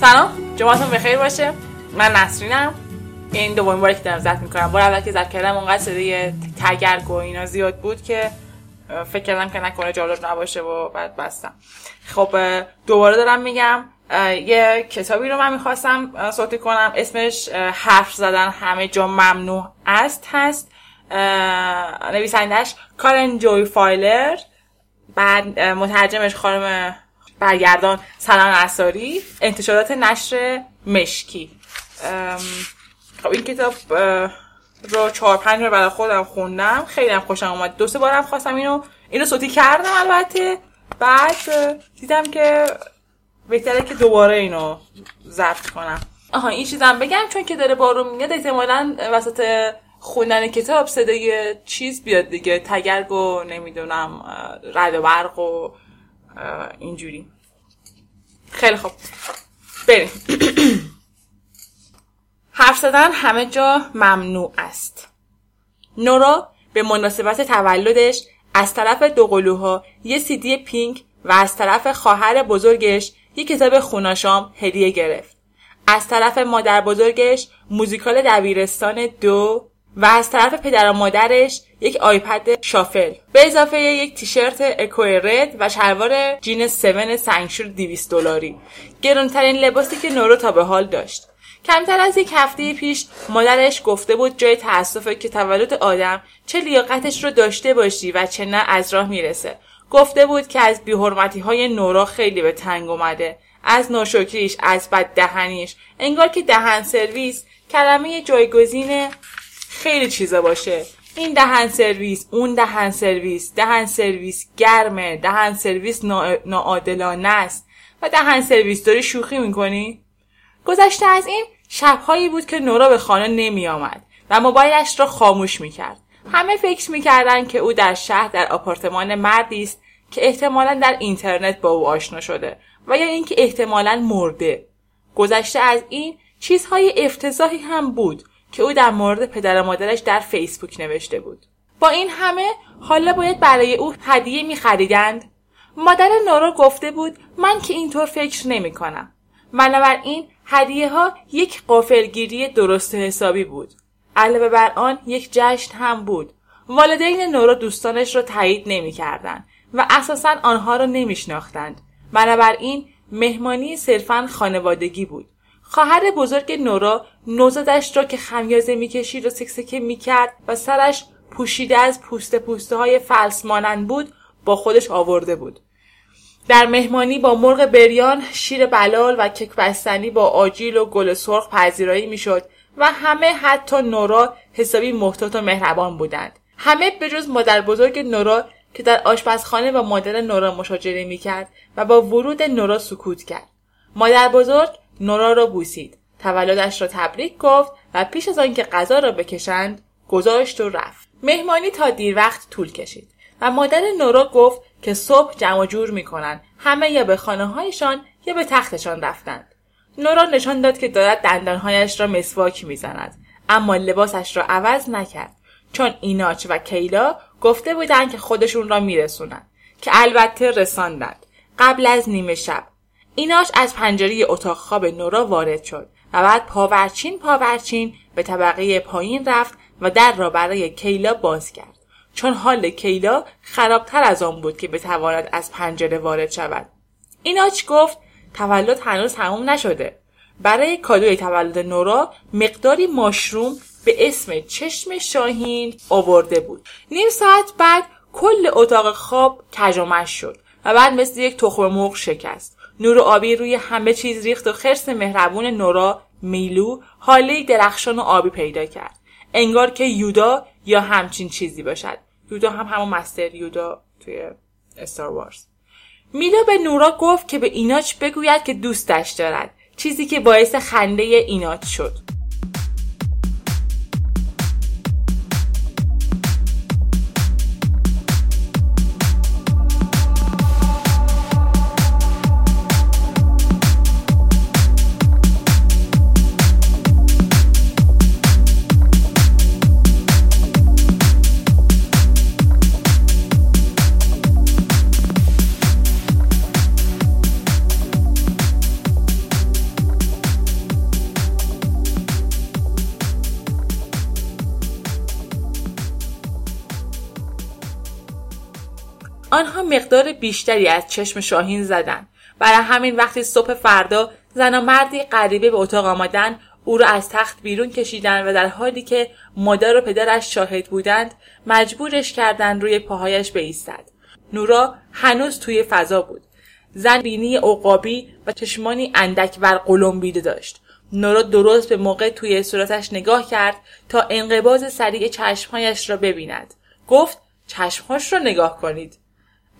سلام. جمعتون بخیر باشه. من نسرینم. این دومین باری که دارم زد می‌کنم. بار اول که زد کردم اونقدر صدای تگرگ و اینا زیاد بود که فکر کردم که نکنه جالب نباشه و بعد بستم. خب دوباره دارم میگم یه کتابی رو من می‌خواستم صوتی کنم. اسمش حرف زدن همه جا ممنوع است هست. نویسندش کارن جوی فایلر. بعد مترجمش خانم برگردان سلام اثاری انتشارات نشر مشکی. خب این کتاب رو چهار پنج برای خودم خوندم. خیلی هم خوشم اومد. دو سه بارم خواستم اینو اینو صوتی کردم البته. بعد دیدم که بهتره که دوباره اینو ضبط کنم. آها این چیزم بگم چون که داره بارون میاد احتمالا وسط خوندن کتاب صدای چیز بیاد دیگه. تگرگ و نمی‌دونم رد و برق و اینجوری. خیلی خوب. بریم. حرف زدن همه جا ممنوع است. نورا به مناسبت تولدش از طرف دوقلوها یه سیدی پینک و از طرف خواهر بزرگش یه کتاب خوناشام هدیه گرفت. از طرف مادر بزرگش موزیکال دبیرستان دو و از طرف پدر و مادرش یک آیپد شافل. به اضافه یک تیشرت اکو رد و شلوار جین 7 سنگشور 200 دلاری. گرونترین لباسی که نورو تا به حال داشت. کمتر از یک هفته پیش مادرش گفته بود جای تاسفه که تولد آدم چه لیاقتش رو داشته باشی و چه نه از راه می‌رسه. گفته بود که از بیحرمتی های نورا خیلی به تنگ اومده. از ناشکریش از بد دهنیش انگار که دهن سرویس کلمه جایگزین خیلی چیزا باشه. این دهن سرویس اون دهن سرویس. دهن سرویس گرمه. دهن سرویس ناعادلانه است. و دهن سرویس داری شوخی می‌کنی؟ گذشته از این شبهایی بود که نورا به خانه نمی آمد و موبایلش را خاموش می کرد. همه فکر می‌کردند که او در شهر در آپارتمان مردی است که احتمالا در اینترنت با او آشنا شده و یا اینکه احتمالا مرده. گذشته از این چیزهای افتضاحی هم بود. که او در مورد پدر و مادرش در فیسبوک نوشته بود. با این همه حالا باید برای او هدیه می خریدند مادر نورا گفته بود من که اینطور فکر نمی کنم بنابراین هدیه ها یک قافلگیری درست حسابی بود. علاوه بر آن یک جشن هم بود. والدین نورا دوستانش را تایید نمی‌کردند و اساسا آنها را نمیشناختند. بنابراین مهمانی صرفا خانوادگی بود. خواهر بزرگ نورا نوزادش را که خمیازه می‌کشید و سکسکه می‌کرد و سرش پوشیده از پوست پوسته های فلس مانند بود با خودش آورده بود. در مهمانی با مرغ بریان شیر بلال و کک بستنی با آجیل و گل سرخ پذیرایی می‌شد و همه حتی نورا حسابی محتاط و مهربان بودند. همه به جز مادر بزرگ نورا که در آشپزخانه با مادر نورا مشاجره می‌کرد و با ورود نورا سکوت کرد. مادر بزرگ نورا را بوسید. تولدش را تبریک گفت و پیش از آنکه غذا را بکشند گذاشت و رفت. مهمانی تا دیر وقت طول کشید و مادر نورا گفت که صبح جمع جور می‌کنند همه یا به خانه هایشان یا به تختشان رفتند. نورا نشان داد که دارد دندانهایش را مسواک می‌زند اما لباسش را عوض نکرد. چون ایناچ و کیلا گفته بودند که خودشون را میرسونند که البته رساندند. قبل از نیمه شب ایناش از پنجره اتاق خواب نورا وارد شد و بعد پاورچین پاورچین به طبقه پایین رفت و در را برای کیلا باز کرد. چون حال کیلا خرابتر از آن بود که بتواند از پنجره وارد شود. ایناچ گفت تولد هنوز تموم نشده. برای کادوی تولد نورا مقداری ماشروم به اسم چشم شاهین آورده بود. نیم ساعت بعد کل اتاق خواب کجامش شد و بعد مثل یک تخم مرغ شکست. نور و آبی روی همه چیز ریخت و خرس مهربون نورا میلو حاله درخشان و آبی پیدا کرد. انگار که یودا یا همچین چیزی باشد. یودا هم همون مستر یودا توی استار وارز میلو به نورا گفت که به ایناچ بگوید که دوستش دارد. چیزی که باعث خنده ایناچ شد. آنها مقدار بیشتری از چشم شاهین زدند. برای همین وقتی صبح فردا زن و مردی غریبه به اتاق آمدن او را از تخت بیرون کشیدند و در حالی که مادر و پدرش شاهد بودند مجبورش کردند روی پاهایش بایستد. نورا هنوز توی فضا بود. زن بینی عقابی و چشمانی اندک ور قلمبیده داشت. نورا درست به موقع توی صورتش نگاه کرد تا انقباز سریع چشمهایش را ببیند. گفت چشمهاش را نگاه کنید.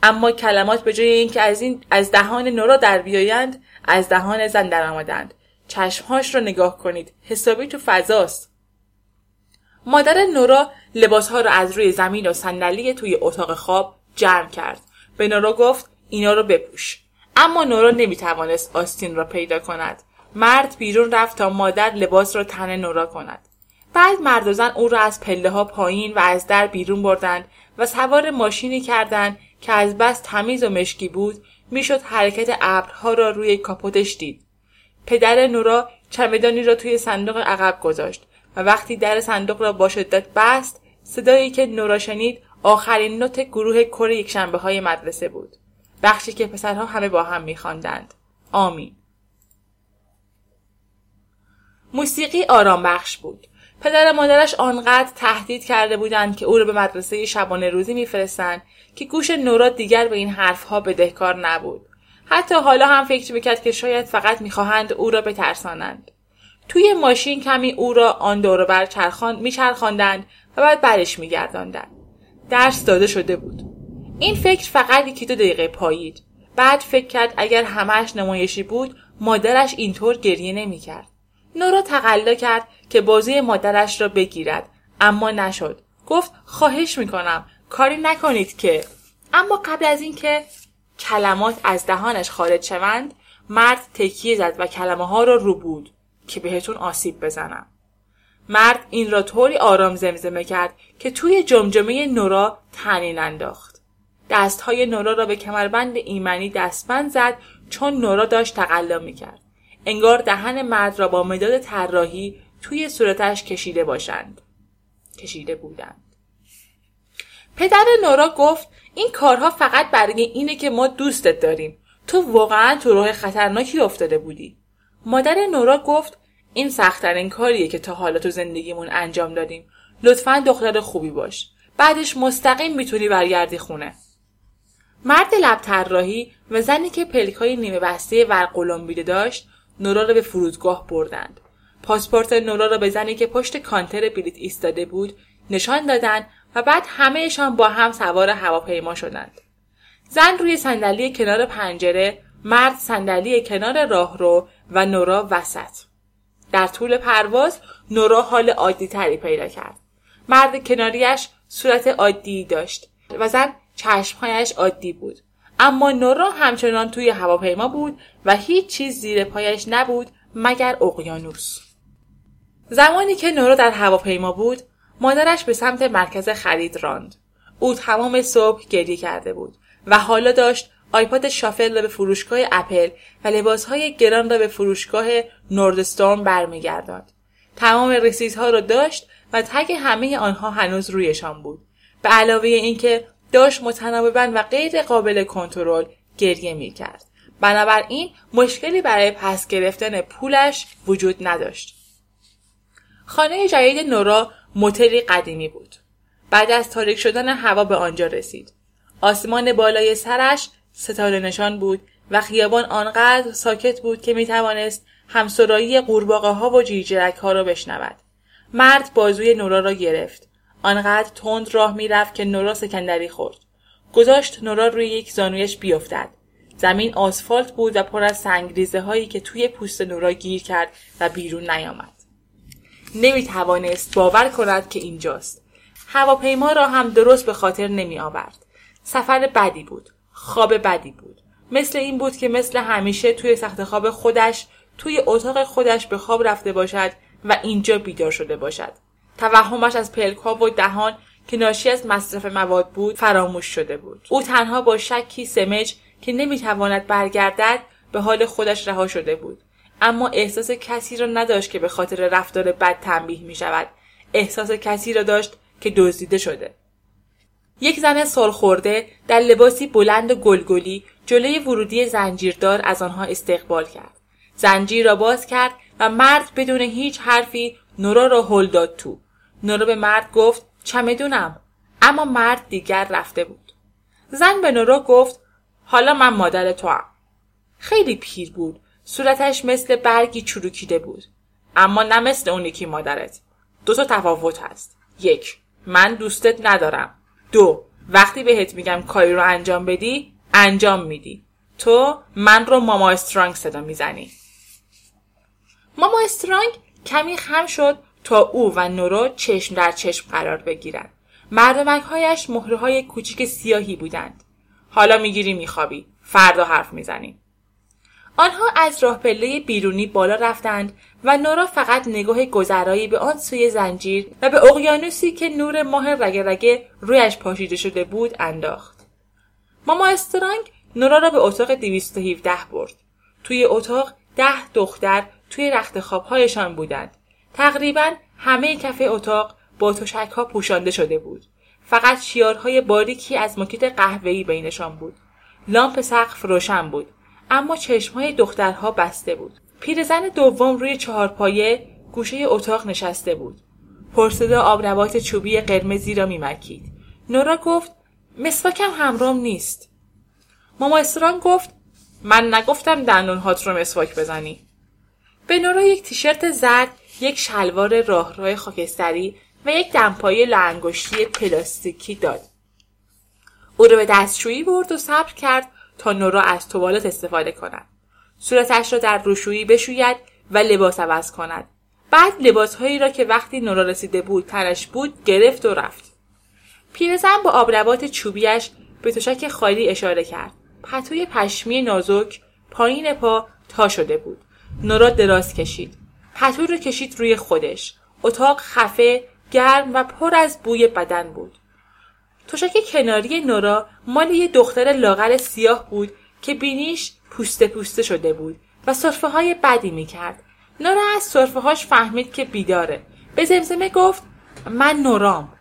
اما کلمات به جای اینکه از این از دهان نورا در بیایند از دهان زن درآمدند چشمهاش را نگاه کنید. حسابی تو فضاست. مادر نورا لباسها را از روی زمین و صندلی توی اتاق خواب جمع کرد. به نورا گفت اینا رو بپوش. اما نورا نمی‌توانست آستین را پیدا کند. مرد بیرون رفت تا مادر لباس را تن نورا کند. بعد مرد و زن او را از پله ها پایین و از در بیرون بردند و سوار ماشینی کردند که از بس تمیز و مشکی بود می‌شد حرکت ابرها را روی کاپوتش دید. پدر نورا چمدانی را توی صندوق عقب گذاشت و وقتی در صندوق را با شدت بست صدایی که نورا شنید آخرین نوت گروه کر یکشنبه های مدرسه بود. بخشی که پسرها همه با هم میخواندند. آمین. موسیقی آرام بخش بود. پدر مادرش آنقدر تهدید کرده بودند که او را به مدرسه شبانه روزی میفرستند که گوش نورا دیگر به این حرفها بدهکار نبود. حتی حالا هم فکر می‌کرد که شاید فقط می‌خواهند او را بترسانند. توی ماشین کمی او را آن دور بر چرخان میچرخاندند و بعد برش میگرداندند. درس داده شده بود. این فکر فقط یکی دو دقیقه پایید. بعد فکر کرد اگر همهش نمایشی بود مادرش اینطور گریه نمی‌کرد. نورا تقلا کرد که بازوی مادرش را بگیرد. اما نشد. گفت خواهش می‌کنم. کاری نکنید که. اما قبل از اینکه کلمات از دهانش خارج شوند مرد تکیه زد و کلمه ها را رو بود که بهتون آسیب بزنم. مرد این را طوری آرام زمزمه کرد که توی جمجمه نورا تنین انداخت. دستهای نورا را به کمربند ایمنی دستبند زد چون نورا داشت تقلا می‌کرد. انگار دهن مرد را با مداد طراحی توی صورتش کشیده باشند. کشیده بودند. پدر نورا گفت این کارها فقط برای اینه که ما دوستت داریم. تو واقعا تو راه خطرناکی افتاده بودی. مادر نورا گفت این سختترین کاریه که تا حالا تو زندگیمون انجام دادیم. لطفا دختر خوبی باش. بعدش مستقیم می‌تونی برگردی خونه. مرد لب طراحی و زنی که پلکای نیمه بسته ورقلم داشت نورا را به فرودگاه بردند. پاسپورت نورا را به زنی که پشت کانتر بلیط ایستاده بود نشان دادند و بعد همهشان با هم سوار هواپیما شدند. زن روی صندلی کنار پنجره مرد صندلی کنار راهرو و نورا وسط. در طول پرواز نورا حال عادی تری پیدا کرد. مرد کناریش صورت عادی داشت و زن چشمهایش عادی بود. اما نورا همچنان توی هواپیما بود و هیچ چیز زیر پایش نبود مگر اقیانوس. زمانی که نورا در هواپیما بود مادرش به سمت مرکز خرید راند. او تمام صبح گریه کرده بود و حالا داشت آیپاد شافل را به فروشگاه اپل و لباسهای گران را به فروشگاه نوردستون برمیگرداند. تمام رسیدها را داشت و تگ همه آنها هنوز رویشان بود. به علاوه اینکه داشت متناوبا و غیر قابل کنترل گریه می‌کرد. بنابراین مشکلی برای پس گرفتن پولش وجود نداشت. خانه جدید نورا موتری قدیمی بود. بعد از تاریک شدن هوا به آنجا رسید. آسمان بالای سرش ستاره نشان بود و خیابان آنقدر ساکت بود که می توانست همسرایی قورباغه ها و جیرجرک ها را بشنود. مرد بازوی نورا را گرفت. آنقدر تند راه می‌رفت که نورا سکندری خورد. گذاشت نورا روی یک زانویش بیفتد. زمین آسفالت بود و پر از سنگریزه هایی که توی پوست نورا گیر کرد و بیرون نیامد. نمی توانست باور کند که اینجاست. هواپیما را هم درست به خاطر نمی آورد سفر بدی بود. خواب بدی بود. مثل این بود که مثل همیشه توی سخت خواب خودش توی اتاق خودش به خواب رفته باشد و اینجا بیدار شده باشد. توهمش از پلکها و دهان که ناشی از مصرف مواد بود فراموش شده بود او تنها با شکی سمج که نمی‌تواند برگردد به حال خودش رها شده بود اما احساس کسی را نداشت که به خاطر رفتار بد تنبیه می شود احساس کسی را داشت که دزدیده شده یک زن سالخورده در لباسی بلند و گلگلی جلوی ورودی زنجیردار از آنها استقبال کرد. زنجیر را باز کرد و مرد بدون هیچ حرفی نورا را هل داد تو. نورا به مرد گفت چمدونم اما مرد دیگر رفته بود. زن به نورا گفت حالا من مادر تو هم. خیلی پیر بود. صورتش مثل برگی چروکیده بود. اما نه مثل اون یکی مادرت. دو تا تفاوت هست. یک من دوستت ندارم. دو وقتی بهت میگم کاری رو انجام بدی انجام میدی. تو من رو ماما استرانگ صدا می‌زنی. ماما استرانگ کمی خم شد تا او و نورو چشم در چشم قرار بگیرند. مردمک هایش مهره های کوچیک سیاهی بودند. حالا می‌گیری میخوابی. فردا حرف می‌زنیم. آنها از راه پله بیرونی بالا رفتند و نورا فقط نگاه گذرایی به آن سوی زنجیر و به اقیانوسی که نور ماه رگه رگه رویش پاشیده شده بود انداخت. ماما استرانگ نورا را به اتاق 217 برد. توی اتاق ده دختر توی رخت خوابهایشان بودند. تقریبا همه کف اتاق با تشک ها پوشانده شده بود. فقط شیارهای باریکی از مکیت قهوه‌ای بینشان بود. لامپ سقف روشن بود اما چشمهای دخترها بسته بود. پیرزن دوم روی چهارپایه گوشه اتاق نشسته بود. پرصدا آبنبات چوبی قرمزی را میمکید. نورا گفت مسواکم همرام نیست. ماما استران گفت من نگفتم دندونهات رو مسواک بزنی. به نورا یک تیشرت زرد، یک شلوار راه راه خاکستری و یک دمپایی لانگشتی پلاستیکی داد. او را به دستشویی برد و صبر کرد تا نورا از توالت استفاده کند. صورتش را در روشویی بشوید و لباس عوض کند. بعد لباسهایی را که وقتی نورا رسیده بود تنش بود گرفت و رفت. پیرزن با آبربات چوبیش به تشک خالی اشاره کرد. پتوی پشمی نازک پایین پا تا شده بود. نورا دراز کشید. پتو رو کشید روی خودش. اتاق خفه، گرم و پر از بوی بدن بود. تشک کناری نورا مال یه دختر لاغر سیاه بود که بینیش پوسته پوسته شده بود و صرفه های بدی می‌کرد. نورا از صرفه هاش فهمید که بیداره. به زمزمه گفت من نورام.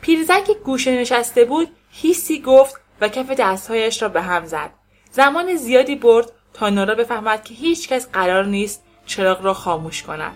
پیرزن که گوشه نشسته بود هیسی گفت و کف دستهایش را به هم زد. زمان زیادی برد تا نورا بفهمد که هیچکس قرار نیست چراغ را خاموش کند.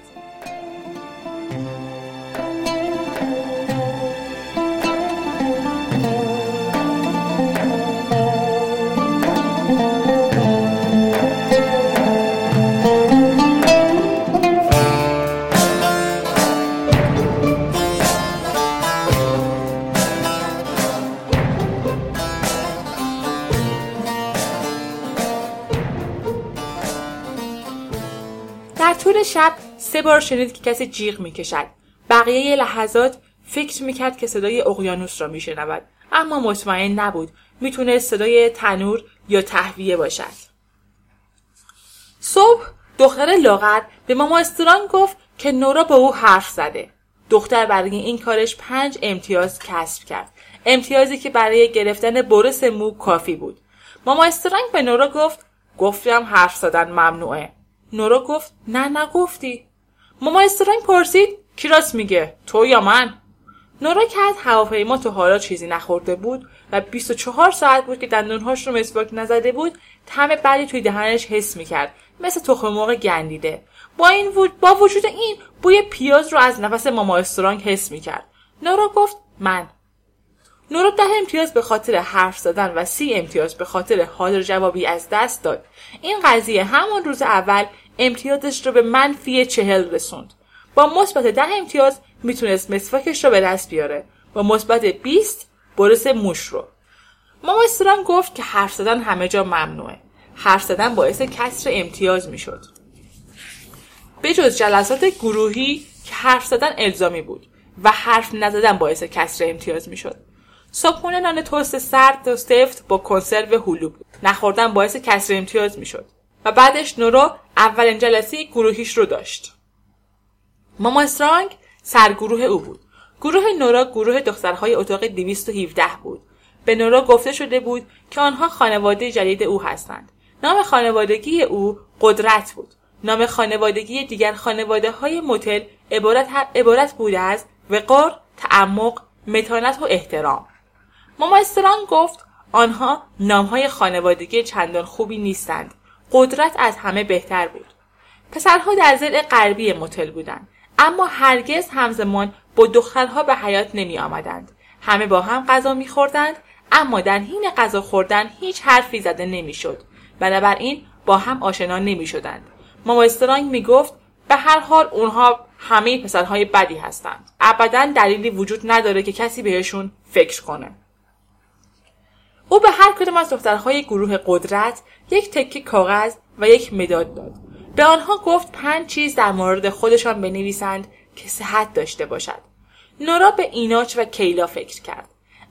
طول شب سه بار شنید که کسی جیغ می‌کشد. بقیه لحظات فکر می‌کرد که صدای اقیانوس را میشنود. اما مطمئن نبود می‌تونه صدای تنور یا تهویه باشد. صبح دختر لاغر به ماما استران گفت که نورا با او حرف زده. دختر برای این کارش پنج امتیاز کسب کرد. امتیازی که برای گرفتن برس مو کافی بود. ماما استرانگ به نورا گفت گفتم حرف زدن ممنوعه. نورا گفت نه نگفتی ماما استرانگ پرسید کی میگه؟ تو یا من؟ نورا که از هواپیما تو حالا چیزی نخورده بود و 24 ساعت بود که دندونهاش رو مسواک نزده بود طعم بدی توی دهنش حس می‌کرد مثل تخم مرغ گندیده. با این وجود با وجود این بوی پیاز رو از نفس ماما استرانگ حس می‌کرد. نورا گفت من. نورا ده امتیاز به خاطر حرف زدن و سی امتیاز به خاطر حاضر جوابی از دست داد. این قضیه همون روز اول امتیازش رو به منفی چهل رسوند. با مثبت ده امتیاز می‌تونست مسواکش رو به دست بیاره. با مثبت 20 برس موش رو. ماما استران گفت که حرف زدن همه جا ممنوعه. حرف زدن باعث کسر امتیاز می‌شد. به جز جلسات گروهی که حرف زدن الزامی بود و حرف نزدن باعث کسر امتیاز می‌شد. صبحونه نان توست سرد و سفت با کنسرو هلو بود. نخوردن باعث کسر امتیاز می‌شد. و بعدش نورا اولین جلسه گروهیش رو داشت. ماما استرانگ سرگروه او بود. گروه نورا گروه دخترهای اتاق 217 بود. به نورا گفته شده بود که آنها خانواده جدید او هستند. نام خانوادگی او قدرت بود. نام خانوادگی دیگر خانواده های متل عبارت, عبارت بود از وقار، تعمق، متانت و احترام. ماما استران گفت آنها نامهای خانوادگی چندان خوبی نیستند قدرت از همه بهتر بود پسرها در زل غربی متل بودند اما هرگز همزمان با دخترها به حیات نمی آمدند. همه با هم غذا می خوردند اما در حین غذا خوردن هیچ حرفی زده نمی‌شد بنابراین با هم آشنا نمی شدند. ماما استرانگ می گفت به هر حال اونها همه پسرهای بدی هستند. ابدا دلیلی وجود نداره که کسی بهشون فکر کنه. او به هر کدام از دخترهای گروه قدرت یک تکه کاغذ و یک مداد داد. به آنها گفت پنج چیز در مورد خودشان بنویسند که صحت داشته باشد. نورا به ایناچ و کیلا فکر کرد.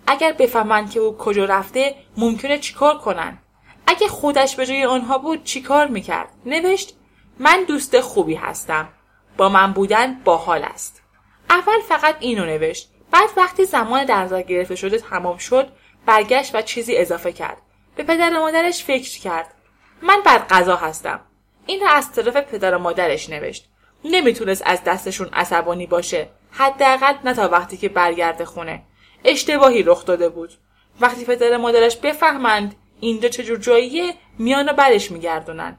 اگر بفهمند که او کجا رفته ممکنه چیکار کنند اگه خودش به جای آنها بود چیکار می‌کرد نوشت من دوست خوبی هستم با من بودن باحال است اول فقط اینو نوشت بعد وقتی زمان در نظر گرفته شده تمام شد برگشت و چیزی اضافه کرد. به پدر و مادرش فکر کرد. من بر غذا هستم. این را از طرف پدر و مادرش نوشت. نمی‌تونست از دستشون عصبانی باشه. حداقل نه تا وقتی که برگرده خونه. اشتباهی رخ داده بود. وقتی پدر مادرش بفهمند اینجا چجور جاییه میان و برش میگردونن.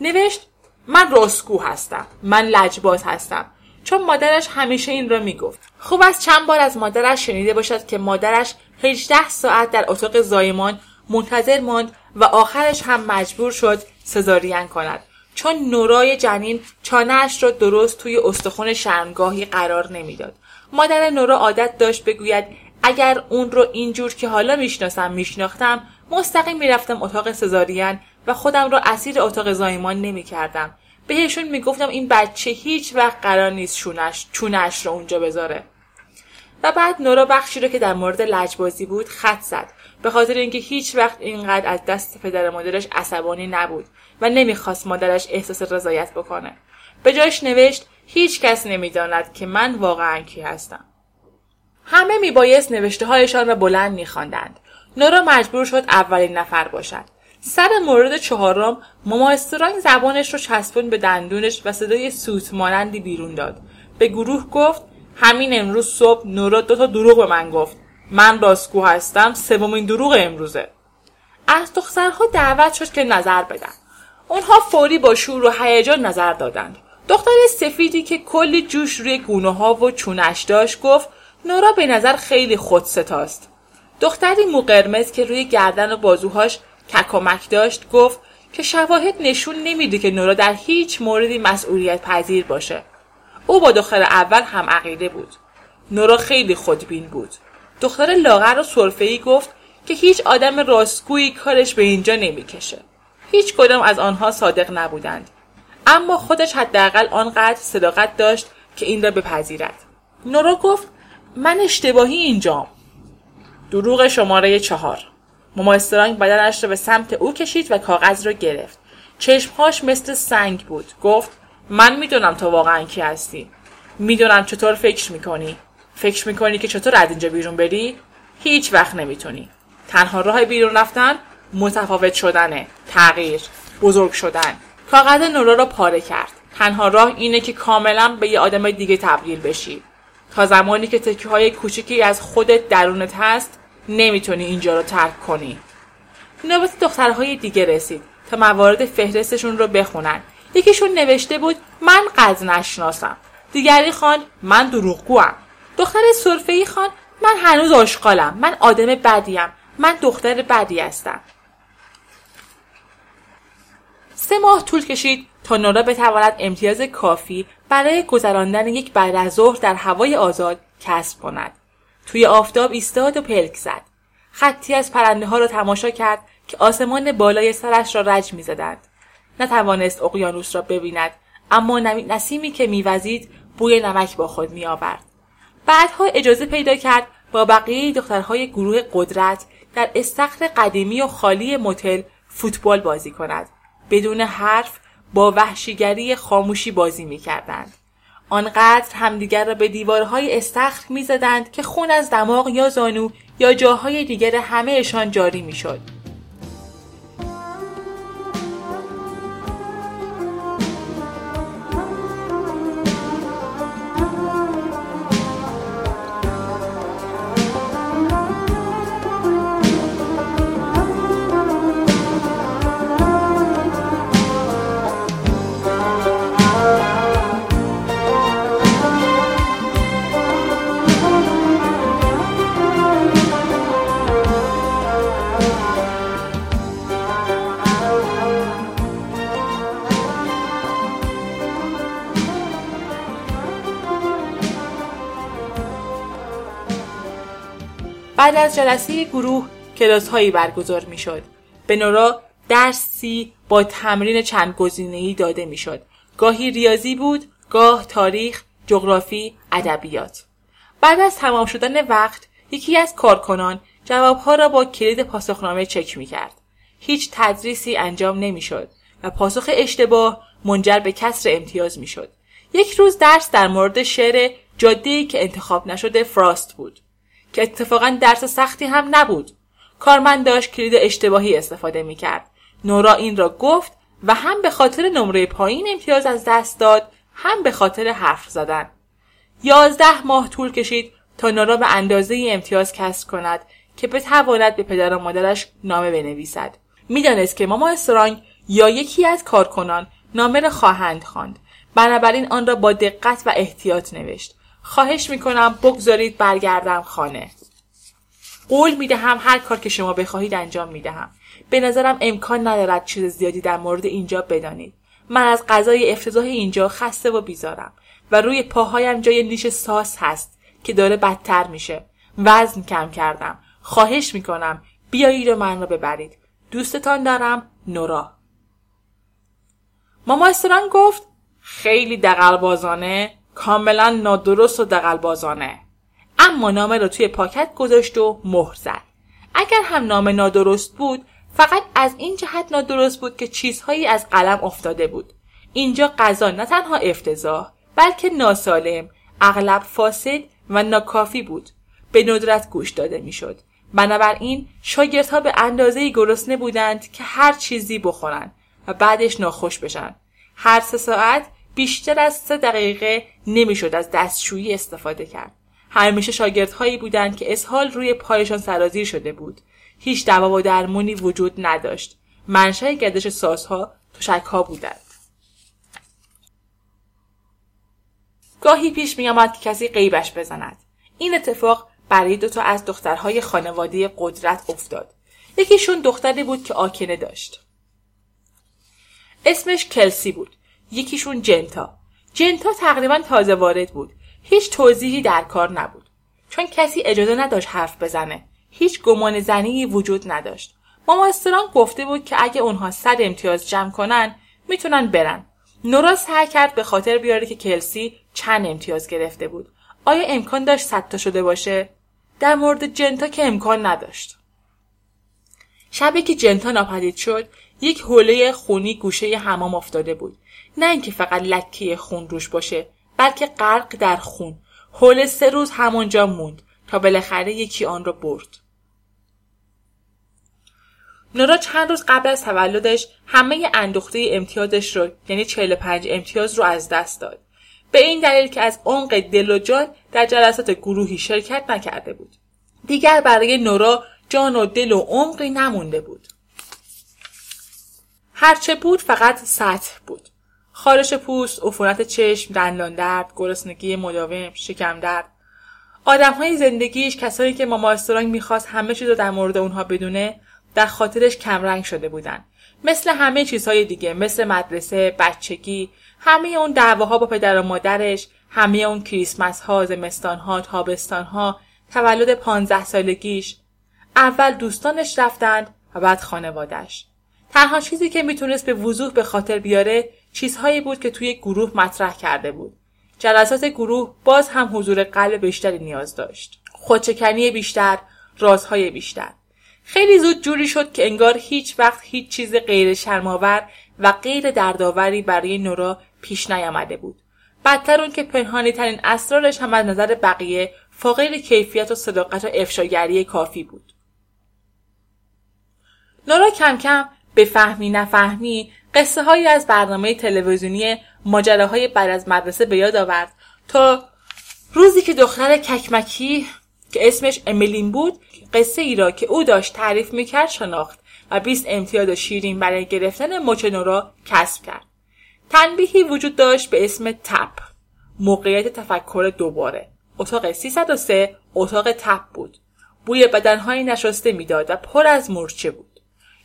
نوشت من راستگو هستم. من لجباز هستم. چون مادرش همیشه این را می‌گفت. خوب است چند بار از مادرش شنیده باشد که مادرش 18 ساعت در اتاق زایمان منتظر ماند و آخرش هم مجبور شد سزارین کند. چون نورای جنین چانهاش را درست توی استخون شرمگاهی قرار نمی‌داد. مادر نورا عادت داشت بگوید اگر اون رو اینجور که حالا می‌شناسم میشناختم مستقیم می‌رفتم اتاق سزارین و خودم را اسیر اتاق زایمان نمی‌کردم. بهشون می‌گفتم این بچه هیچ وقت قرار نیست شونش چونش رو اونجا بذاره. و بعد نورا بخشی رو که در مورد لجبازی بود خط زد. به خاطر اینکه هیچ وقت اینقدر از دست پدر مادرش عصبانی نبود و نمی‌خواست مادرش احساس رضایت بکنه. به جایش نوشت هیچ کس نمی‌داند که من واقعا کی هستم. همه میبایست نوشته هایشان را بلند میخواندند. نورا مجبور شد اولین نفر باشد. سر مورد چهارم ماما استرانگ زبانش رو چسبون به دندونش و صدای سوت مانندی بیرون داد. به گروه گفت همین امروز صبح نورا دو تا دروغ به من گفت. من راستگو هستم سومین دروغ امروزه. از دخترها دعوت شد که نظر بدن. اونها فوری با شور و هیجان نظر دادند. دختر سفیدی که کلی جوش روی گونه ها و چونش داشت گفت نورا به نظر خیلی خودستاست. دختری مو قرمز که روی گردن و بازوهاش ککمک داشت گفت که شواهد نشون نمیده که نورا در هیچ موردی مسئولیت پذیر باشه. او با دختر اول هم عقیده بود. نورا خیلی خودبین بود. دختر لاغر و سرفهای گفت که هیچ آدم راستگویی کارش به اینجا نمی‌کشه. هیچ کدام از آنها صادق نبودند. اما خودش حداقل آنقدر صداقت داشت که این را بپذیرد. نورا گفت من اشتباهی اینجام دروغ شماره چهار. ماما استرانگ بدنش را به سمت او کشید و کاغذ را گرفت. چشمهاش مثل سنگ بود. گفت من می‌دونم تو واقعا کی هستی. می‌دونم چطور فکر می‌کنی. فکر می‌کنی که چطور از اینجا بیرون بری؟ هیچ وقت نمی‌تونی. تنها راه بیرون رفتن متفاوت شدنه. تغییر. بزرگ شدن. کاغذ نورا را پاره کرد. تنها راه اینه که کاملا به یه آدم دیگه تبدیل بشی. تا زمانی که تکیه های کوچکی از خودت درونت هست نمی‌تونی اینجا رو ترک کنی. نوبت دخترهای دیگه رسید تا موارد فهرستشون رو بخونن. یکیشون نوشته بود من قد نشناسم. دیگری خواند من دروغگوام. دختر ای خان من هنوز آشغالم من آدم بدیم. من دختر بدی هستم. سه ماه طول کشید تا نورا بتواند امتیاز کافی برای گذراندن یک بعد ظهر در هوای آزاد کسب کند. توی آفتاب ایستاد و پلک زد. خطی از پرنده ها را تماشا کرد که آسمان بالای سرش را رج می‌زدند. نتوانست اقیانوس را ببیند اما نسیمی که میوزید بوی نمک با خود میآورد. بعدها اجازه پیدا کرد با بقیه دخترهای گروه قدرت در استخر قدیمی و خالی متل فوتبال بازی کند. بدون حرف با وحشیگری خاموشی بازی می کردند. آنقدر همدیگر را به دیوارهای استخر می زدند که خون از دماغ یا زانو یا جاهای دیگر همهشان جاری می بعد از جلسه گروه کلاس هایی برگزار می شد. به نورا درسی با تمرین چند گزینه‌ای داده می‌شد. گاهی ریاضی بود، گاه تاریخ، جغرافی، ادبیات. بعد از تمام شدن وقت یکی از کارکنان جوابها را با کلید پاسخنامه چک می کرد. هیچ تدریسی انجام نمی‌شد و پاسخ اشتباه منجر به کسر امتیاز می‌شد. یک روز درس در مورد شعر جاده که انتخاب نشده فراست بود که اتفاقا درس سختی هم نبود. کارمند داشت کلید اشتباهی استفاده می کرد. نورا این را گفت و هم به خاطر نمره پایین امتیاز از دست داد هم به خاطر حرف زدن. یازده ماه طول کشید تا نورا به اندازه امتیاز کسب کند که بتواند به پدر و مادرش نامه بنویسد. می‌دانست که ماما استرانگ یا یکی از کارکنان نامه را خواهند خواند بنابراین آن را با دقت و احتیاط نوشت خواهش می‌کنم بگذارید برگردم خانه. قول می‌دهم هر کار که شما بخواهید انجام می‌دهم. به نظرم امکان ندارد چیز زیادی در مورد اینجا بدانید. من از غذای افتضاح اینجا خسته و بیزارم و روی پاهایم جای نیش ساس هست که داره بدتر میشه. وزن کم کردم. خواهش می‌کنم بیایید و من را ببرید. دوستتان دارم نورا. ماما استران گفت خیلی دقلبازانه کاملا نادرست و دقلبازانه. اما نامه را توی پاکت گذاشت و مهر زد. اگر هم نامه نادرست بود فقط از این جهت نادرست بود که چیزهایی از قلم افتاده بود. اینجا غذا نه تنها افتضاح بلکه ناسالم اغلب فاسد و ناکافی بود. به ندرت گوش داده می‌شد. بنابراین شاگردها به اندازه گرسنه بودند که هر چیزی بخورند و بعدش ناخوش بشن. هر سه ساعت بیشتر از سه دقیقه نمی‌شد از دستشویی استفاده کرد. همیشه شاگردهایی بودند که اسهال روی پایشان سرازیر شده بود. هیچ دوا و درمونی وجود نداشت. منشأ گردش سازها تشکها بودند. گاهی پیش میآمد که کسی غیبش بزند. این اتفاق برای دوتا از دخترهای خانواده قدرت افتاد. یکیشون دختری بود که آکنه داشت. اسمش کلسی بود. یکیشون جنتا. جنتا تقریبا تازه وارد بود. هیچ توضیحی در کار نبود. چون کسی اجازه نداشت حرف بزنه. هیچ گمان زنی وجود نداشت. ماما استران گفته بود که اگه اونها صد امتیاز جمع کنن می‌تونن برن. نورا سعی کرد به خاطر بیاره که کلسی چند امتیاز گرفته بود. آیا امکان داشت صد تا شده باشه؟ در مورد جنتا که امکان نداشت. شبی که جنتا ناپدید شد یک حوله خونی گوشه حمام افتاده بود. نه اینکه فقط لکه خون روش باشه بلکه غرق در خون. حوله سه روز همانجا موند تا بالاخره یکی آن را برد. نورا چند روز قبل از تولدش همه اندوخته امتیازش رو یعنی 45 امتیاز رو از دست داد. به این دلیل که از عمق دل و جان در جلسات گروهی شرکت نکرده بود. دیگر برای نورا جان و دل و عمقی نمونده بود. هرچه بود فقط سطح بود. خارش پوست عفونت چشم دندان درد گرسنگی مداوم شکم درد. آدم های زندگیش کسانی که ماما استرانگ می‌خواست همه چیز رو در مورد اونها بدونه در خاطرش کمرنگ شده بودن. مثل همه چیزهای دیگه مثل مدرسه بچگی همه اون دعواها با پدر و مادرش همه اون کریسمس ها زمستان ها تابستان ها تولد پانزده سالگیش. اول دوستانش رفتند و بعد خانوادش تنها چیزی که می‌تونست به وضوح به خاطر بیاره چیزهایی بود که توی گروه مطرح کرده بود. جلسات گروه باز هم حضور قلب بیشتری نیاز داشت. خودچکنی بیشتر رازهای بیشتر. خیلی زود جوری شد که انگار هیچ وقت هیچ چیز غیر شرماور و غیر دردآوری برای نورا پیش نیامده بود. بدتر اون که پنهانی ترین اسرارش هم از نظر بقیه فاقد کیفیت و صداقت و افشاگری کافی بود. نورا کم کم به فهمی نفهمی قصه هایی از برنامه تلویزیونی ماجراهای بعد از مدرسه به یاد آورد تا روزی که دختر ککمکی که اسمش امیلین بود قصه ای را که او داشت تعریف می‌کرد شناخت و 20 امتیاز شیرین برای گرفتن مچ نورا کسب کرد. تنبیهی وجود داشت به اسم تپ موقعیت تفکر دوباره. اتاق 303 اتاق تپ بود. بوی بدنهایی نشسته می‌داد و پر از مورچه بود.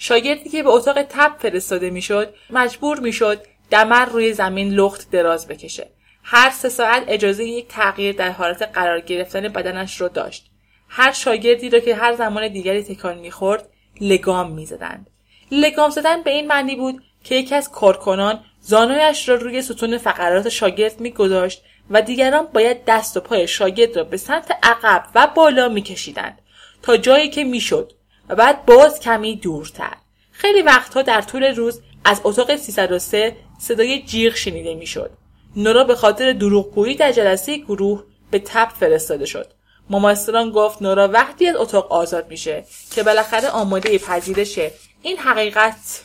شاگردی که به اتاق تپ فرستاده می‌شد مجبور می‌شد دمر روی زمین لخت دراز بکشه. هر سه ساعت اجازه یک تغییر در حالت قرار گرفتن بدنش را داشت. هر شاگردی را که هر زمان دیگری تکان می‌خورد لگام می‌زدند. لگام زدن به این معنی بود که یکی از کارکنان زانویش را روی ستون فقرات شاگرد میگذاشت و دیگران باید دست و پای شاگرد را به سمت عقب و بالا میکشیدند تا جایی که می‌شد بعد باز کمی دورتر. خیلی وقتها در طول روز از اتاق 303 صدای جیغ شنیده می‌شد. نورا به خاطر دروغگویی در جلسه گروه به تب فرستاده شد. ماماستران گفت نورا وقتی از اتاق آزاد میشه که بالاخره آماده پذیرش این حقیقت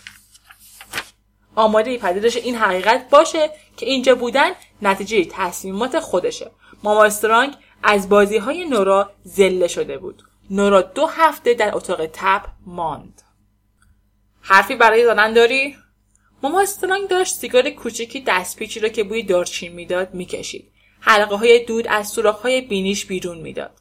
آماده پذیرش این حقیقت باشه که اینجا بودن نتیجه تصمیمات خودشه. ماما استرانگ از بازی های نورا زله شده بود. نورا دو هفته در اتاق تب ماند. حرفی برای زدن داری؟ ماما استرانگ داشت سیگار کوچکی دستپیچی را که بوی دارچین می‌داد می‌کشید. حلقه های دود از سوراخ های بینیش بیرون می‌داد.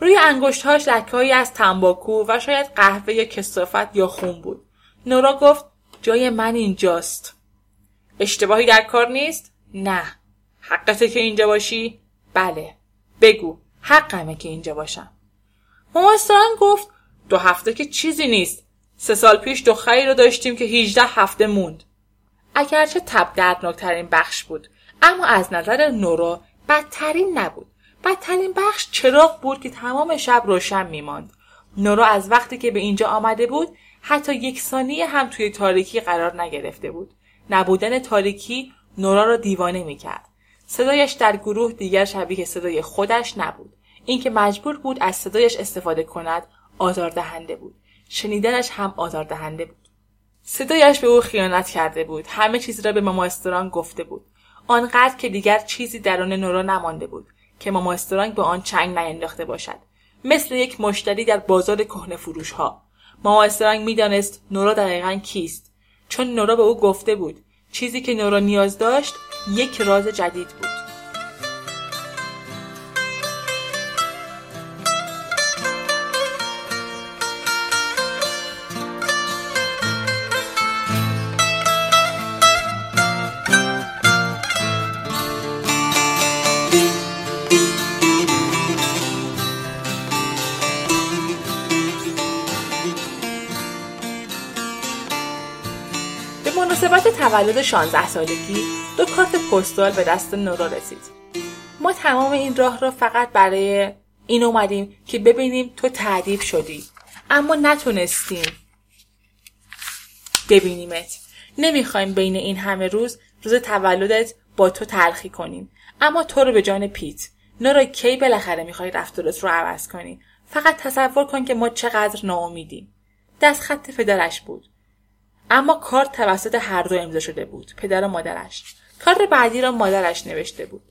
روی انگشتهاش لکههایی از تنباکو و شاید قهوه یا کسافت یا خون بود. نورا گفت جای من اینجاست. اشتباهی در کار نیست؟ نه. حقته که اینجا باشی؟ بله. بگو حقمه که اینجا باشم. ماماستان گفت دو هفته که چیزی نیست. سه سال پیش دختری رو داشتیم که 18 هفته موند. اگرچه تب دردناکترین بخش بود اما از نظر نورا بدترین نبود. بدترین بخش چراغ بود که تمام شب روشن میماند. نورا از وقتی که به اینجا آمده بود حتی یک ثانیه هم توی تاریکی قرار نگرفته بود. نبودن تاریکی نورا را دیوانه می‌کرد. صدایش در گروه دیگر شبیه صدای خودش نبود. اینکه مجبور بود از صدایش استفاده کند آزاردهنده بود. شنیدنش هم آزاردهنده بود. صدایش به او خیانت کرده بود. همه چیز را به ماما گفته بود. آنقدر که دیگر چیزی درون نورا نمانده بود که ماما استرانگ به آن چنگ نینداخته باشد. مثل یک مشتری در بازار کهنه فروش ها می‌دانست نورا دقیقا کیست. چون نورا به او گفته بود چیزی که نورا نیاز داشت یک راز جدید بود. تولد 16 سالگی دو کارت پستال به دست نورا رسید. ما تمام این راه را فقط برای این اومدیم که ببینیم تو تعریف شدی. اما نتونستیم ببینیمت. نمی‌خوایم بین این همه روز روز تولدت با تو تلخی کنیم. اما تو رو به جان پیت. نورا کی بالاخره می‌خوای رفتارت رو عوض کنی. فقط تصور کن که ما چقدر ناامیدیم. دست خط پدرش بود. اما کارت توسط هر دو امضا شده بود پدر و مادرش. کارت بعدی را مادرش نوشته بود.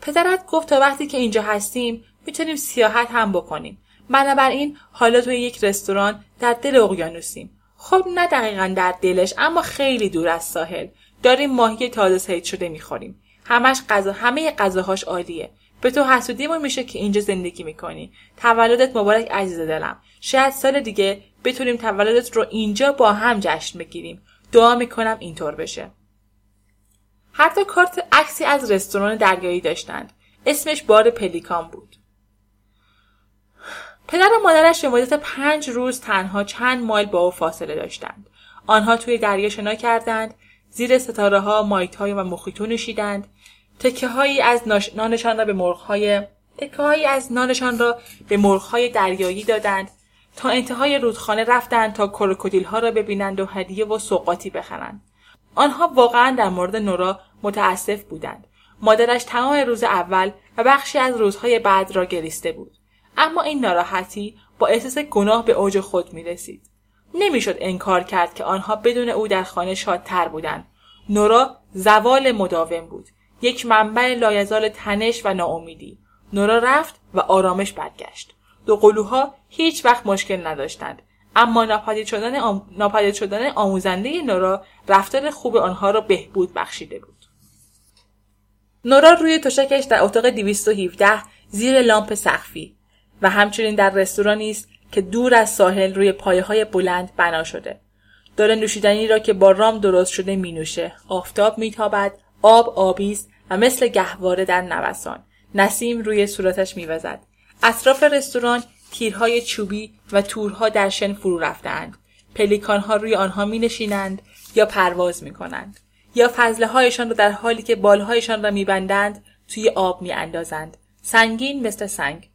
پدرت گفت تا وقتی که اینجا هستیم می‌تونیم سیاحت هم بکنیم. بنابراین حالا توی یک رستوران در دل اقیانوسیم. خب نه دقیقا در دلش اما خیلی دور از ساحل. داریم ماهی تازه سید شده می‌خوریم. همش غذا همه غذاهاش عالیه. به تو حسودیمون میشه که اینجا زندگی می‌کنی. تولدت مبارک عزیز دلم. شاید سال دیگه بتونیم تولدت رو اینجا با هم جشن بگیریم. دعا می‌کنم اینطور بشه. هر دو کارت عکسی از رستوران دریایی داشتند. اسمش بار پلیکان بود. پدر و مادرش به مدت پنج روز تنها چند مایل با او فاصله داشتند. آنها توی دریا شنا کردند. زیر ستاره ها مایت های و مخیتو نوشیدند. تکه هایی از نانشان را به مرغ های از نانشان را به مرغ های دریایی دادند. تا انتهای رودخانه رفتند تا کروکودیل ها را ببینند و هدیه و سوقاتی بخرند آنها واقعا در مورد نورا متاسف بودند مادرش تمام روز اول و بخشی از روزهای بعد را گریسته بود اما این ناراحتی با احساس گناه به اوج خود می رسید. نمی‌شد انکار کرد که آنها بدون او در خانه شادتر بودند. نورا زوال مداوم بود. یک منبع لایزال تنش و ناامیدی. نورا رفت و آرامش برگشت. دو قلوها هیچ وقت مشکل نداشتند. اما ناپدید شدن, آم... شدن آموزنده نورا رفتار خوب آنها را بهبود بخشیده بود. نورا روی تشکش در اتاق 217 زیر لامپ سقفی و همچنین در رستورانی است که دور از ساحل روی پایه های بلند بنا شده. داره نوشیدنی را که با رام درست شده می نوشه. آفتاب میتابد آب آبیست و مثل گهواره در نوسان. نسیم روی صورتش میوزد. اطراف رستوران تیرهای چوبی و تورها در شن فرو رفتند پلیکانها روی آنها می نشینند یا پرواز می کنند یا فضله هایشان را در حالی که بالهایشان را میبندند توی آب می اندازند. سنگین مثل سنگ.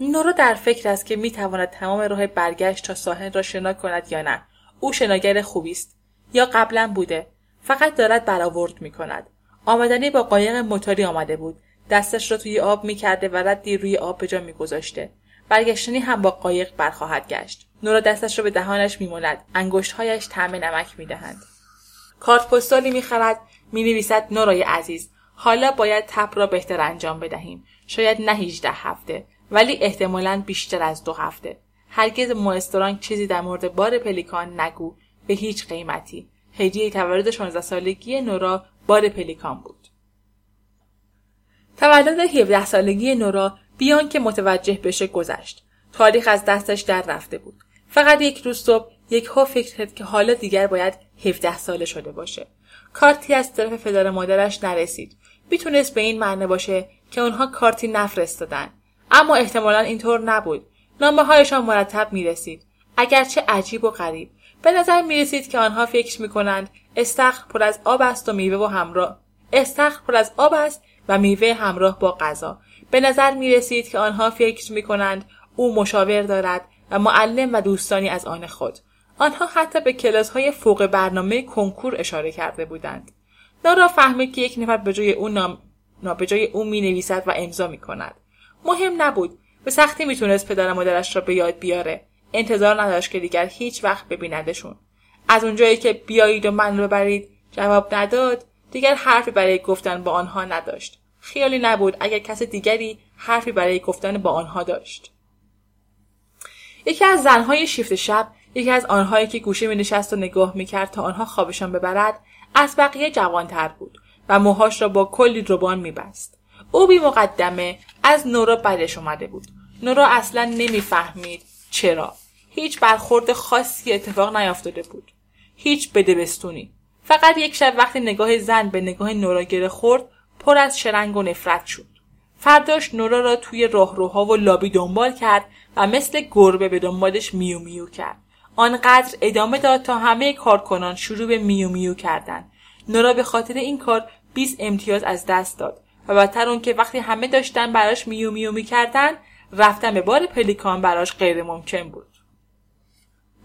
نورا در فکر است که می تواند تمام راه برگشت تا ساحل را شنا کند یا نه. او شناگر خوبی است. یا قبلا بوده. فقط دارد برآورد می کند. آمدنی با قایق موتوری آمده بود. دستش را توی آب می کرده و ردی روی آب به جا می گذاشته. برگشتنی هم با قایق برخواهد گشت. نورا دستش را به دهانش میماند انگشتهایش طعم نمک می‌دهند. کارت پستالی می‌خرد. می‌نویسد نورای عزیز حالا باید تپ را بهتر انجام بدهیم. شاید نه 18 هفته ولی احتمالا بیشتر از دو هفته. هرگز موسترانگ چیزی در مورد بار پلیکان نگو. به هیچ قیمتی. هدیه تولد 16 سالگی نورا بار پلیکان بود. تولد 17 سالگی نورا بیان که متوجه بشه گذشت تاریخ از دستش در رفته بود فقط یک روز صبح یک ها فکر کرد که حالا دیگر باید 17 ساله شده باشه. کارتی از طرف پدر مادرش نرسید. می‌تونست به این معنی باشه که اونها کارتی نفرستادن. اما احتمالا اینطور نبود. نامه هایشان مرتب می‌رسید. اگرچه عجیب و غریب. به نظر می‌رسید که آنها فکر می‌کنند استخر پر از آب است و میوه و همراه استخر پر از آب است و میوه همراه با غذا. به نظر می رسید که آنها فکر می کنند او مشاور دارد و معلم و دوستانی از آن خود. آنها حتی به کلاس های فوق برنامه کنکور اشاره کرده بودند. نارا فهمید که یک نفر به جای او نام به جای او می نویسد و امضا می کند مهم نبود. به سختی می‌تونست پدر مادرش را به یاد بیاره. انتظار نداشت که دیگر هیچ وقت ببیندشون. از اونجایی که بیایید و من رو ببرید جواب نداد. دیگر حرفی برای گفتن با آنها نداشت خیالی نبود اگر کس دیگری حرفی برای گفتن با آنها داشت یکی از زنهای شیفت شب یکی از آنهایی که گوشه می نشست و نگاه می کرد تا آنها خوابشان ببرد از بقیه جوانتر بود و موهاش را با کلی روبان می بست. او بی مقدمه از نورا بدش اومده بود. نورا اصلا نمی‌فهمید چرا. هیچ برخورد خاصی اتفاق نیافتاده بود. هیچ بدبستونی. فقط یک شب وقتی نگاه زن به نگاه نورا گره خورد پر از شرنگ و نفرت شد. فرداش نورا را توی راهروها و لابی دنبال کرد و مثل گربه به دنبالش میو میو کرد. آنقدر ادامه داد تا همه کارکنان شروع به میو میو کردن. نورا به خاطر این کار 20 امتیاز از دست داد و بدتر اون که وقتی همه داشتن براش میو میو می‌کردن رفتن به بار پلیکان براش غیر ممکن بود.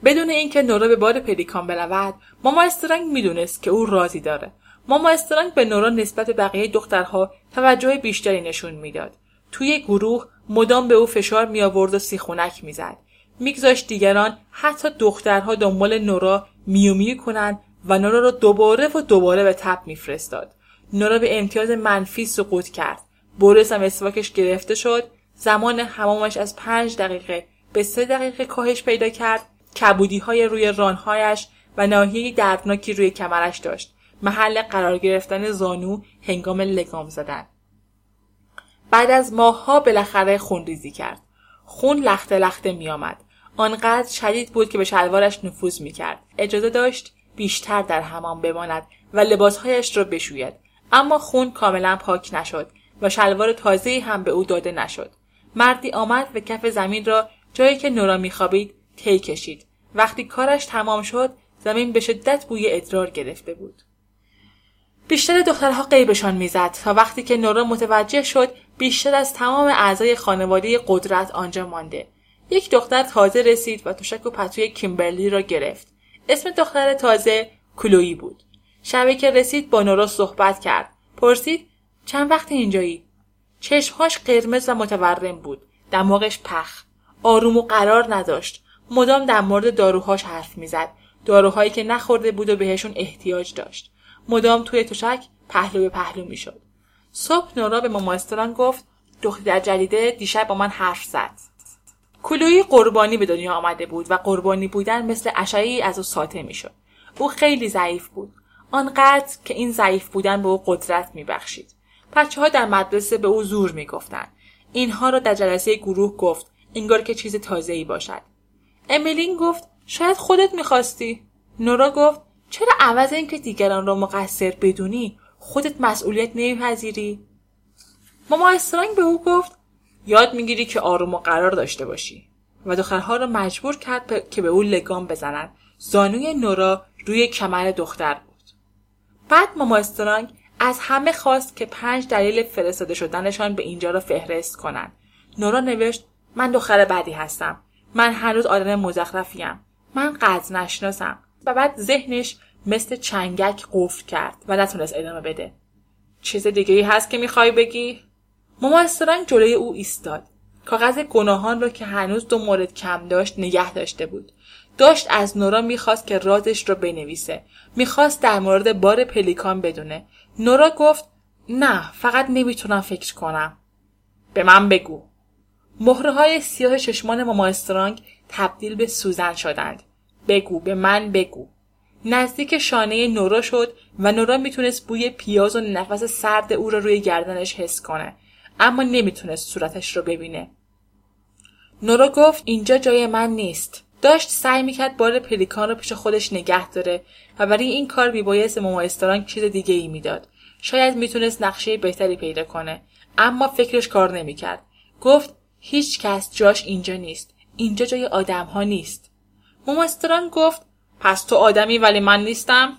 بدون اینکه نورا به بار پلیکان برود ماما استرنگ می‌دونست که او راضی داره. ماما استرنگ به نورا نسبت به بقیه دخترها توجه بیشتری نشون می‌داد. توی گروه مدام به او فشار می آورد و سیخونک می‌زد. میگذاشت دیگران حتی دخترها دنبال نورا میومی کنند و نورا را دوباره و دوباره به تپ میفرستاد. نورا به امتیاز منفی سقوط کرد. بورس هم اسواکش گرفته شد. زمان حمامش از پنج دقیقه به سه دقیقه کاهش پیدا کرد. کبودی های روی رانهایش و ناحیه دردناکی روی کمرش داشت. محل قرار گرفتن زانو هنگام لگام زدن. بعد از ماهها بالاخره خون ریزی کرد. خون لخته لخته میآمد. آنقدر شدید بود که به شلوارش نفوذ می‌کرد. اجازه داشت بیشتر در حمام بماند و لباسهایش را بشوید. اما خون کاملا پاک نشد و شلوار تازه هم به او داده نشد. مردی آمد و کف زمین را جایی که نورا میخوابید طی کشید. وقتی کارش تمام شد زمین به شدت بوی ادرار گرفته بود. بیشتر دخترها قیبشان می‌زد و وقتی که نورا متوجه شد بیشتر از تمام اعضای خانواده قدرت آنجا مانده. یک دختر تازه رسید و تشک و پتوی کیمبرلی را گرفت. اسم دختر تازه کلویی بود. شبی که رسید با نورا صحبت کرد. پرسید چند وقت اینجایی؟ چشمهاش قرمز و متورم بود. دماغش پخ. آروم و قرار نداشت. مدام در مورد داروهاش حرف می‌زد. داروهایی که نخورده بود و بهشون احتیاج داشت. مدام توی تشک پهلو به پهلو می‌شد. صبح نورا به ماماستران گفت دختر جدیده دیشب با من حرف زد. کلوی قربانی به دنیا آمده بود و قربانی بودن مثل اشعی از او ساطع می‌شد. او خیلی ضعیف بود. آنقدر که این ضعیف بودن به او قدرت میبخشید. بچه ها در مدرسه به او زور می‌گفتند اینها را در جلسه گروه گفت. انگار که چیز تازه ای باشد. امیلین گفت شاید خودت می‌خواستی. نورا گفت چرا عوض اینکه دیگران را مقصر بدونی؟ خودت مسئولیت نمیپذیری. ماما استرانگ به او گفت یاد می‌گیری که آروم و قرار داشته باشی و دخترها را مجبور کرد که به او لگام بزنند زانوی نورا روی کمر دختر بود. بعد ماما استرانگ از همه خواست که پنج دلیل فرستاده شدنشان به اینجا را فهرست کنند. نورا نوشت من دختر بدی هستم. من هنوز آدم مزخرفیم. من قدر نشناسم. و بعد ذهنش مثل چنگک قفل کرد و نتونست ادامه بده. چیز دیگه ای هست که می‌خوای بگی؟ ماما استرانگ جلوی او ایستاد. کاغذ گناهان را که هنوز دو مورد کم داشت نگه داشته بود. داشت از نورا می‌خواست که رازش را بنویسه. می‌خواست در مورد بار پلیکان بدونه. نورا گفت نه فقط نمی‌تونم فکر کنم. به من بگو. مهره های سیاه چشمان ماما استرانگ تبدیل به سوزن شدند. بگو به من بگو. نزدیک شانه نورا شد و نورا می‌تونست بوی پیاز و نفس سرد او را روی گردنش حس کنه اما نمی‌تونست صورتش رو ببینه. نورا گفت اینجا جای من نیست. داشت سعی می‌کرد بار پلیکان رو پیش خودش نگه داره و برای این کار میبایست ماما استرانگ چیز دیگه ای می‌داد. شاید می‌تونست نقشه بهتری پیدا کنه اما فکرش کار نمی‌کرد. گفت هیچ کس جاش اینجا نیست. اینجا جای آدم ها نیست. ماما استرانگ گفت پس تو آدمی ولی من نیستم؟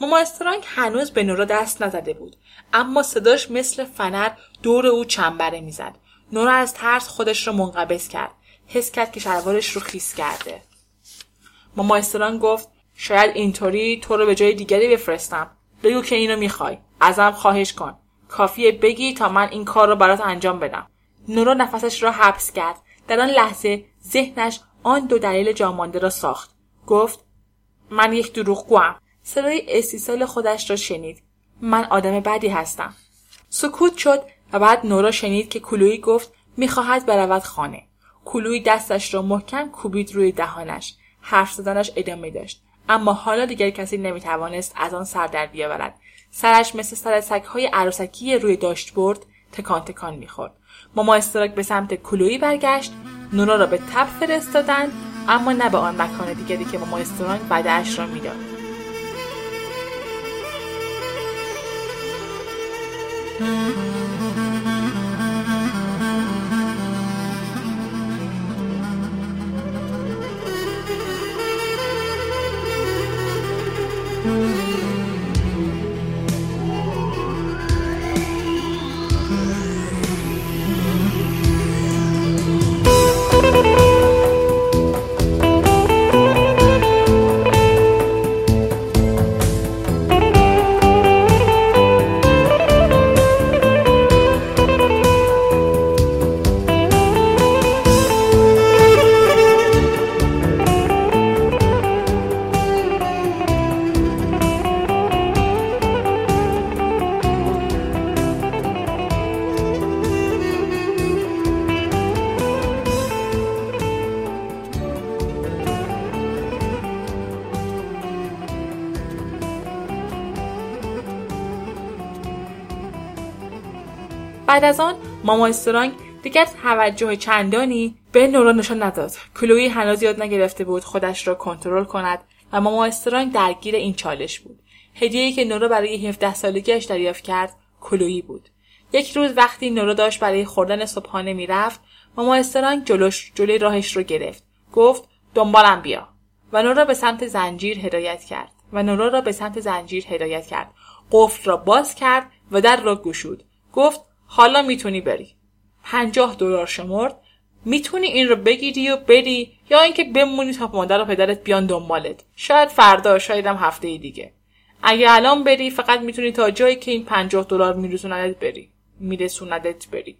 ماما استرانگ هنوز به نورا دست نزده بود اما صداش مثل فنر دور او چنبره می‌زد. نورا از ترس خودش رو منقبض کرد. حس کرد که شلوارش رو خیس کرده. ماما گفت شاید اینطوری تو رو به جای دیگری بفرستم. بگو که اینو می‌خوای. ازم خواهش کن. کافیه بگی تا من این کار رو برات انجام بدم. نورا نفسش را حبس کرد. در آن لحظه ذهنش آن دو دلیل جامانده را ساخت. گفت من یک دروغگوام. صدای استیصال خودش را شنید. من آدم بدی هستم. سکوت شد و بعد نورا شنید که کلویی گفت می‌خواهد برود خانه. کلوی دستش را محکم کوبید روی دهانش. حرف زدنش ادامه داشت. اما حالا دیگر کسی نمی‌توانست از آن سر در بیاورد. سرش مثل سر سگهای عروسکی روی داشت برد تکان تکان می‌خورد. ماما استراک به سمت کلویی برگشت نورا را به تب فرستادند اما نه به آن مکان دیگری که ماما استرانگ بدهاش را می‌داد. بعد از آن ماما استرانگ دیگر توجه چندانی به نورا نشان نداد. کلویی هنوز یاد نگرفته بود خودش را کنترل کند و ماما استرانگ درگیر این چالش بود. هدیه‌ای که نورا برای 17 سالگیش دریافت کرد کلویی بود. یک روز وقتی نورا داشت برای خوردن صبحانه می‌رفت ماما استرانگ جلوش جلوی راهش رو گرفت. گفت دنبالم بیا. و نورا به سمت زنجیر هدایت کرد. و نورا را به سمت زنجیر هدایت کرد. قفل را باز کرد و در را گشود. گفت حالا می‌تونی بری. پنجاه دلار شمرد. می‌تونی این رو بگیری و بری یا اینکه بمونی تا مادر و پدرت بیان دنبالت. شاید فردا شاید هم هفته دیگه. اگه الان بری فقط می‌تونی تا جایی که این پنجاه دلار میرسوندت بری. میرسوندت بری.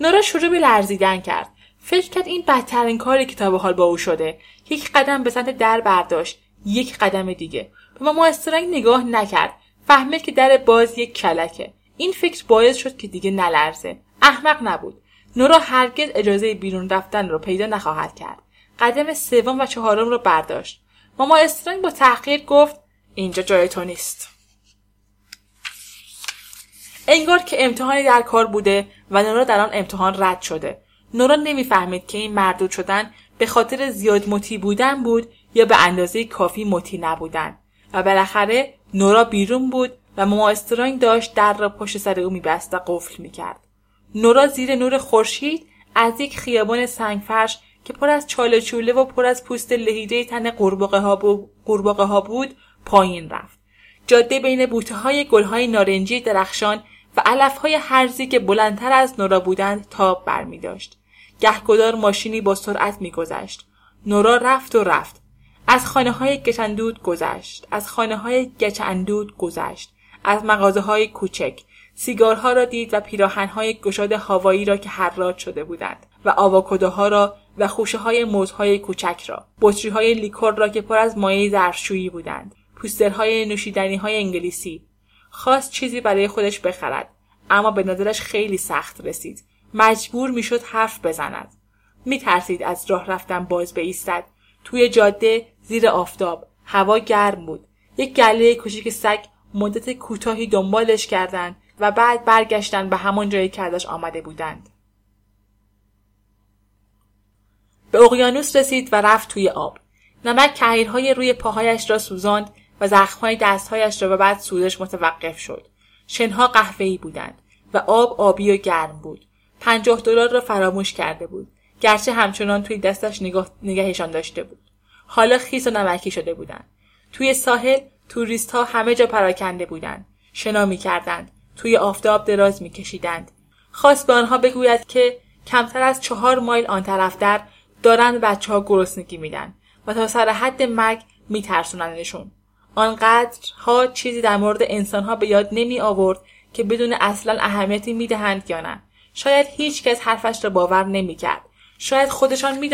نورا شروع به لرزیدن کرد. فکر کرد این بدترین کاری که تا به حال با او شده. یک قدم به سمت در برداشت. یک قدم دیگه. به ماما استرنگ نگاه نکرد. فهمید که در باز یک کلکه. این فکر باعث شد که دیگه نلرزه. احمق نبود. نورا هرگز اجازه بیرون رفتن رو پیدا نخواهد کرد. قدم سوم و چهارم رو برداشت. ماما استرنگ با تحقیر گفت اینجا جای تو نیست. انگار که امتحانی در کار بوده و نورا در آن امتحان رد شده. نورا نمی‌فهمید که این مردود شدن به خاطر زیاد مطی بودن بود یا به اندازه کافی مطی نبودن. و بالاخره نورا بیرون بود و ماما داشت در را پشت سر او میبست و قفل می‌کرد نورا زیر نور خورشید از یک خیابان سنگفرش که پر از چاله چوله و پر از پوست لهیده تن قورباغه ها, ها بود پایین رفت جاده بین بوته های گل های نارنجی درخشان و علف های هرزی که بلندتر از نورا بودند تاب برمی داشت. گهگدار ماشینی با سرعت میگذشت. نورا رفت و رفت. از خانه های گچندود گذشت. از خانه های گچندود گذشت. از مغازه های کوچک. سیگارها را دید و پیراهنهای گشاد هوایی را که حراج شده بودند و آواکادوها را و خوشه های موزهای کوچک را. بطری های لیکور را که پر از مایه ظرفشویی بودند. پوسترهای نوشیدنی های انگلیسی. خواست چیزی برای خودش بخرد اما به نظرش خیلی سخت رسید. مجبور می‌شد حرف بزند. میترسید از راه رفتن باز بایستد. توی جاده زیر آفتاب. هوا گرم بود. یک گله کوچیک سگ مدت کوتاهی دنبالش کردند و بعد برگشتن به همان جایی که ازش آمده بودند. به اقیانوس رسید و رفت توی آب. نمک کهیرهای روی پاهایش را سوزاند و زخمهای دستهایش را و بعد سوزش متوقف شد. شنها قهوه‌ای بودند و آب آبی و گرم بود. پنجاه دلار را فراموش کرده بود. گرچه همچنان توی دستش نگاه... نگهشان داشته بود. حالا خیس و نمکی شده بودند. توی ساحل توریست ها همه جا پراکنده بودند شنا می کردند. توی آفتاب دراز می کشیدند. خواست به آنها بگوید که کمتر از چهار مایل آن طرف در دارند بچه ها گرسنگی میدن و تا سر حد مرگ میترسونندشون آنقدرها چیزی در مورد انسانها به یاد نمی آورد که بدون اصلا اهمیتی می‌دهند یا نه شاید هیچ کس حرفش را باور نمی کرد. شاید خودشان می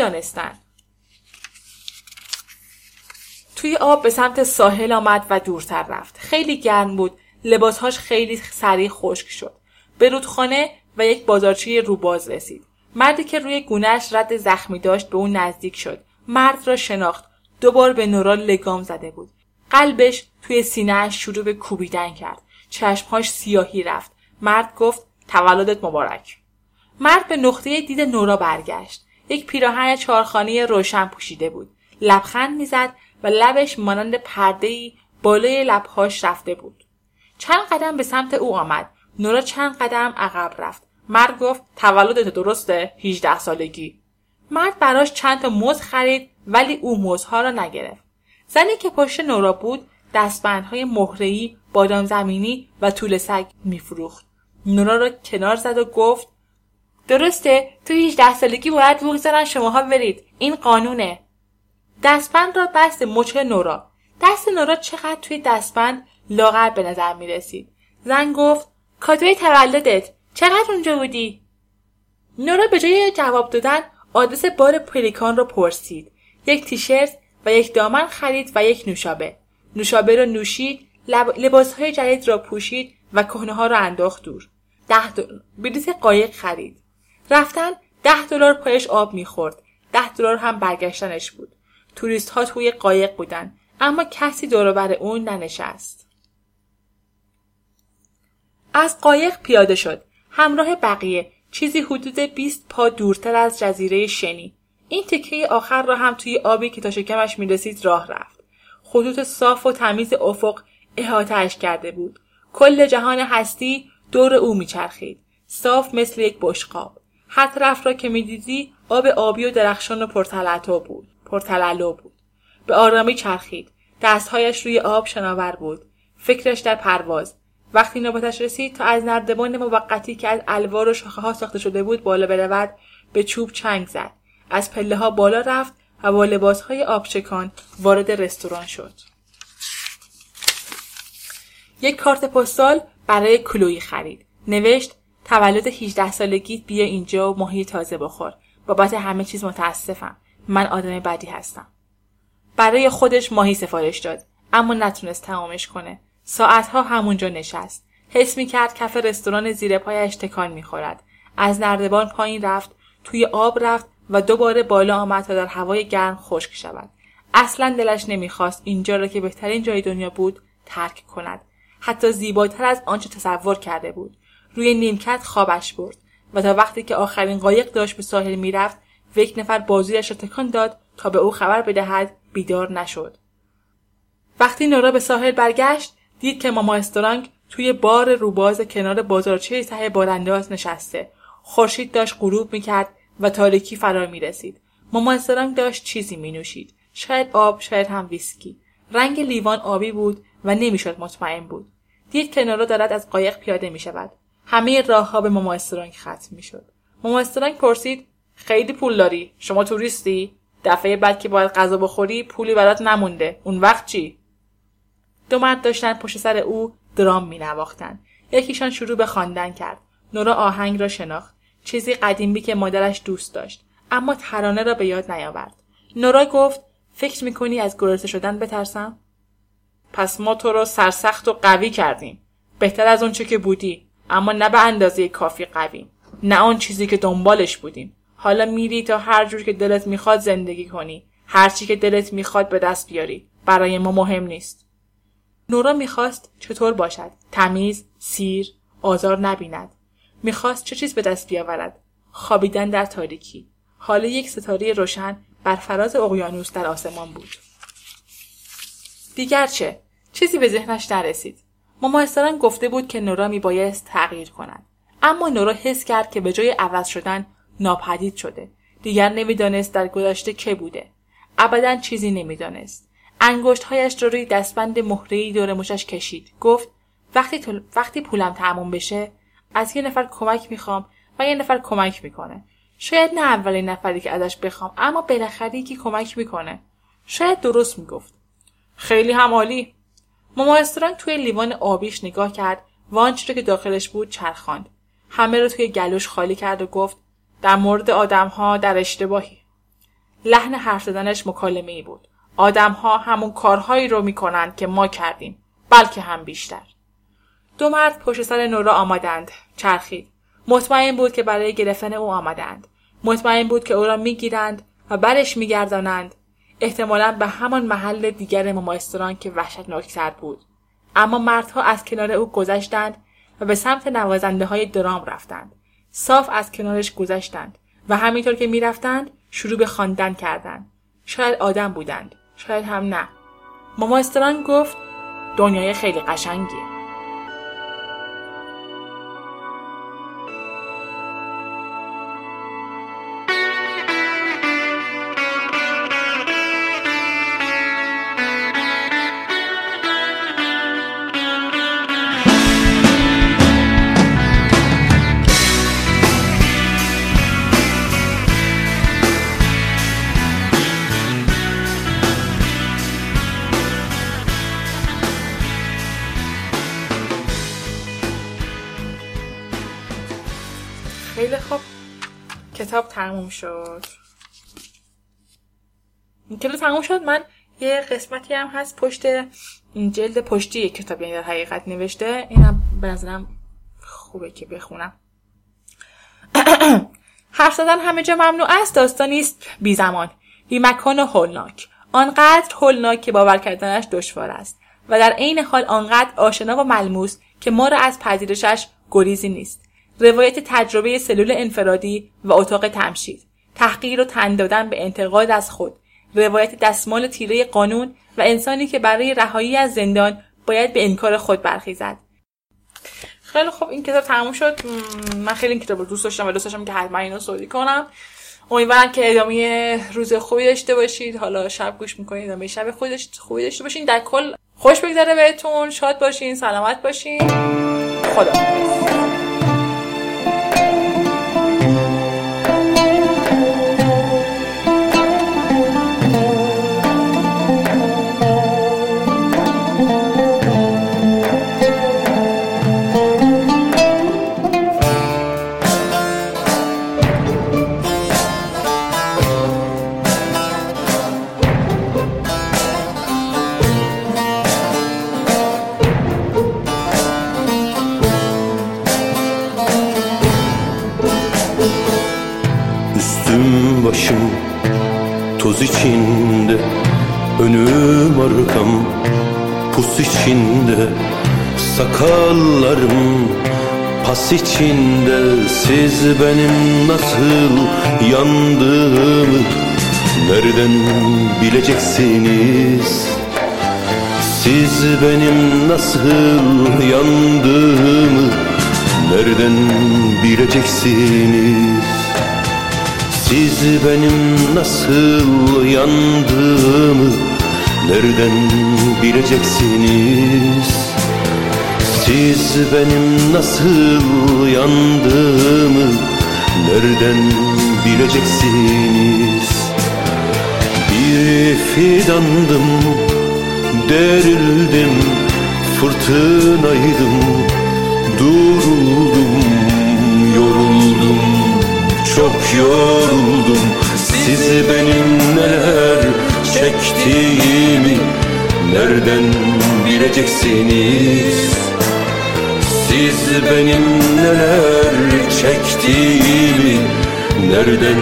توی آب به سمت ساحل آمد و دورتر رفت. خیلی گرم بود. لباسهاش خیلی سریع خشک شد. به رودخانه و یک بازارچه روباز رسید. مردی که روی گونهش رد زخمی داشت به اون نزدیک شد. مرد را شناخت. دوبار به نورا لگام زده بود. قلبش توی سینهاش شروع به کوبیدن کرد. چشمهاش سیاهی رفت. مرد گفت تولدت مبارک. مرد به نقطه دید نورا برگشت. یک پیراهن چهارخانه روشن پوشیده بود. لبخند می‌زد و لبش مانند پرده بالای لبهاش رفته بود. چند قدم به سمت او آمد. نورا چند قدم عقب رفت. مرد گفت تولدت درسته 18 سالگی. مرد براش چند تا موز خرید ولی او موزها را نگرفت. زنی که پشت نورا بود دستبندهای مهره‌ای، بادام زمینی و طول سگ میفروخت. نورا را کنار زد و گفت درسته تو 18 سالگی باید بگذارن شماها برید این قانونه دستبند را بست مچ نورا. دست نورا چقدر توی دستبند لاغر به نظر می رسید زن گفت کادوی تولدت چقدر اونجا بودی؟ نورا به جای جواب دادن آدرس بار پلیکان را پرسید. یک تیشرت و یک دامن خرید و یک نوشابه. نوشابه را نوشید لب... های جدید را پوشید و کهنه ها را انداخت دور. ده دلار بلیط قایق خرید. رفتن ده دلار پایش آب می‌خورد. ده دلار هم برگشتنش بود. توریست ها توی قایق بودن اما کسی دور بر اون ننشست. از قایق پیاده شد. همراه بقیه چیزی حدود 20 پا دورتر از جزیره شنی. این تکه آخر را هم توی آبی که تا شکمش می‌رسید راه رفت. خطوط صاف و تمیز افق احاتهاش کرده بود. کل جهان هستی دور او میچرخید. صاف مثل یک بشقاب. هر طرف را که می‌دیدی آب آبی و درخشان و پرتلالو بود. پرتلالو بود. به آرامی چرخید. دستهایش روی آب شناور بود. فکرش در پرواز. وقتی نوبتش رسید تا از نردبان موقتی که از الوار و شاخه ها ساخته شده بود بالا برود به چوب چنگ زد. از پله ها بالا رفت و با لباس های آبچکان وارد رستوران شد. یک کارت پستال برای کلوی خرید. نوشت تولد 18 سالگیت بیا اینجا و ماهی تازه بخور. بابت همه چیز متاسفم. من آدم بدی هستم. برای خودش ماهی سفارش داد اما نتونست تمامش کنه. ساعتها همونجا نشست. حس می کرد کف رستوران زیر پایش تکان می‌خورد. از نردبان پایین رفت توی آب رفت و دوباره بالا آمد تا در هوای گرم خشک شود. اصلا دلش نمی‌خواست اینجا را که بهترین جای دنیا بود ترک کند. حتی زیباتر از آنچه تصور کرده بود. روی نیمکت خوابش برد و تا وقتی که آخرین قایق داشت به ساحل می‌رفت و یک نفر بازویش را تکان داد تا به او خبر بدهد بیدار نشد وقتی نورا به ساحل برگشت دید که ماما استرانگ توی بار روباز کنار بازارچه ته بارانداز نشسته خورشید داشت غروب می‌کرد و تاریکی فرا می رسید. ماما داشت چیزی می نوشید. شاید آب شاید هم ویسکی. رنگ لیوان آبی بود و نمی‌شد مطمئن بود. دید که نورا دارد از قایق پیاده می شود. همه راه ها به ماما استرانگ ختم می شد. ماما پرسید خیلی پول داری؟ شما توریستی؟ دفعه بعد که باید غذا بخوری پولی برات نمونده. اون وقت چی؟ دو مرد داشتن پشت سر او درام می نواختن. یکیشان شروع به خواندن کرد. نورا آهنگ را شناخت. چیزی قدیمی که مادرش دوست داشت. اما ترانه را به یاد نیاورد. نورا گفت فکر می‌کنی از گرسنه شدن بترسم؟ پس ما تو را سرسخت و قوی کردیم. بهتر از اونچه که بودی. اما نه به اندازه کافی قوی. نه آن چیزی که دنبالش بودیم. حالا میری تا هر جور که دلت می‌خواد زندگی کنی. هر چی که دلت می‌خواد به دست بیاری. برای ما مهم نیست. نورا می‌خواست چطور باشد؟ تمیز، سیر، آزار نبیند. می‌خواست چه چیز به دست بیاورد؟ خوابیدن در تاریکی. حالا یک ستاره روشن بر فراز اقیانوس در آسمان بود. دیگر چه؟ چیزی به ذهنش نرسید. ماما گفته بود که نورا میبایست تغییر کند. اما نورا حس کرد که به جای عوض شدن ناپدید شده. دیگر نمی‌دانست در گذشته که بوده. ابدا چیزی نمی‌دانست. انگشتهایش را روی دستبند مهرهای دور مشش کشید. گفت وقتی, وقتی پولم تموم بشه از یه نفر کمک می‌خوام و یه نفر کمک می‌کنه. شاید نه اولین نفری که ازش بخوام اما بالاخره یکی کمک می‌کنه. شاید درست می‌گفت. خیلی هم عالی. ماما توی لیوان آبیش نگاه کرد و آنچه که داخلش بود چرخاند. همه رو توی گلوش خالی کرد و گفت در مورد آدمها در اشتباهی. لحن حرف زدنش مکالمه ای بود. آدمها همون کارهایی رو می‌کنند که ما کردیم. بلکه هم بیشتر. دو مرد پشت سر نورا آمدند. چرخید. مطمئن بود که برای گرفتن او آمدند. مطمئن بود که او را می‌گیرند و برش میگردانند. احتمالا به همان محل دیگر ممایستران که وحشتناکتر بود. اما مردها از کنار او گذشتند و به سمت نوازنده های درام رفتند. صاف از کنارش گذشتند و همینطور که می‌رفتند شروع به خواندن کردند. شاید آدم بودند. شاید هم نه. ماما گفت دنیای خیلی قشنگیه. خیلی خوب. کتاب تموم شد. این کتاب تموم شد. من یه قسمتی هم هست پشت جلد پشتی کتاب یعنی در حقیقت نوشته. اینم به نظرم خوبه که بخونم. حرف زدن همه جا ممنوع است. داستانی است بی زمان. بی مکان و هولناک. آنقدر هولناک که باور کردنش دشوار است. و در عین حال آنقدر آشنا و ملموس که ما را از پذیرشش گریزی نیست. روایت تجربه سلول انفرادی و اتاق تمشید. تحقیر و تن دادن به انتقاد از خود. روایت دستمال تیره قانون و انسانی که برای رهایی از زندان باید به انکار خود برخیزد. خیلی خوب این کتاب تموم شد. من خیلی این کتاب رو دوست داشتم و دوست داشتم که حتما اینو سوری کنم. امیدوارم که ادامه روز خوبی داشته باشید. حالا شب گوش می‌کنید ادامه شب خوبی داشته باشین. در کل خوش بگذره بهتون. شاد باشین سلامت باشین. خدا Önüm arkam pus içinde Sakallarım pas içinde. Siz benim nasıl yandığımı Nereden bileceksiniz? Siz benim nasıl yandığımı Nereden bileceksiniz? Siz benim nasıl yandığımı Nereden bileceksiniz? Siz benim nasıl yandığımı Nereden bileceksiniz? Bir fidandım Derildim Fırtınaydım Duruldum Yoruldum Çok yoruldum. Sizi benim neler çektiğimi Nereden bileceksiniz? Siz benim neler çektiğimi Nereden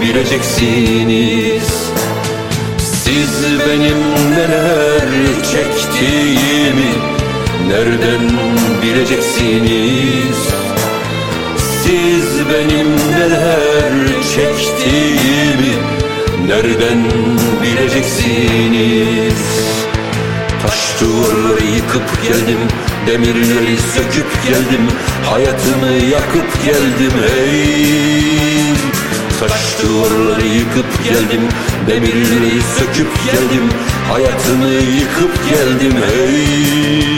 bileceksiniz? Siz benim neler çektiğimi Nereden bileceksiniz? Siz benim neler çektiğimi Nereden bileceksiniz? Taş duvarları yıkıp geldim Demirleri söküp geldim Hayatımı yakıp geldim hey! Taş duvarları yıkıp geldim Demirleri söküp geldim Hayatımı yıkıp geldim hey!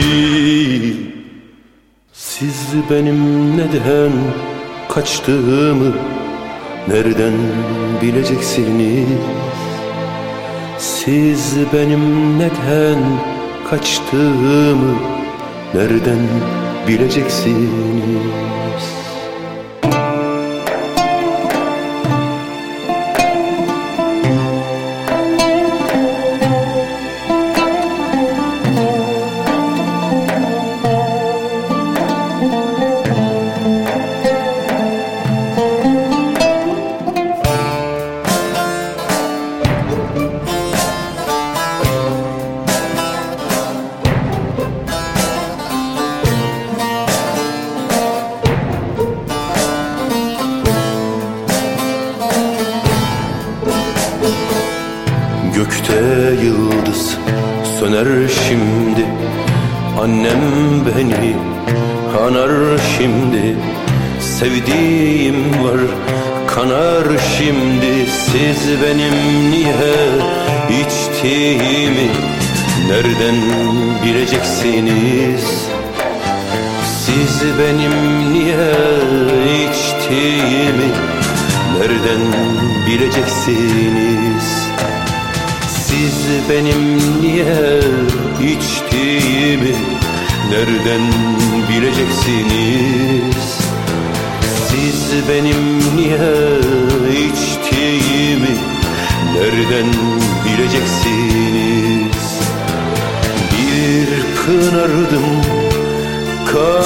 Siz benim neden kaçtığımı Nereden bileceksiniz? Siz benim neden kaçtığımı Nereden bileceksiniz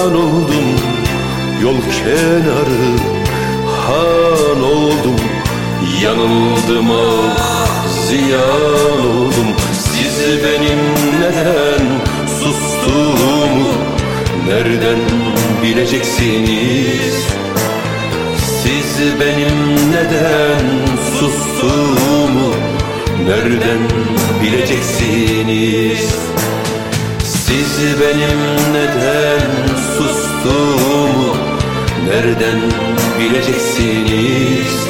kan oldum, yol kenarı han oldum, yanıldım ah ziyan oldum. Siz benim neden sustuğumu Nereden bileceksiniz? Siz benim neden sustuğumu Nereden bileceksiniz Siz benim neden sustuğumu Nereden bileceksiniz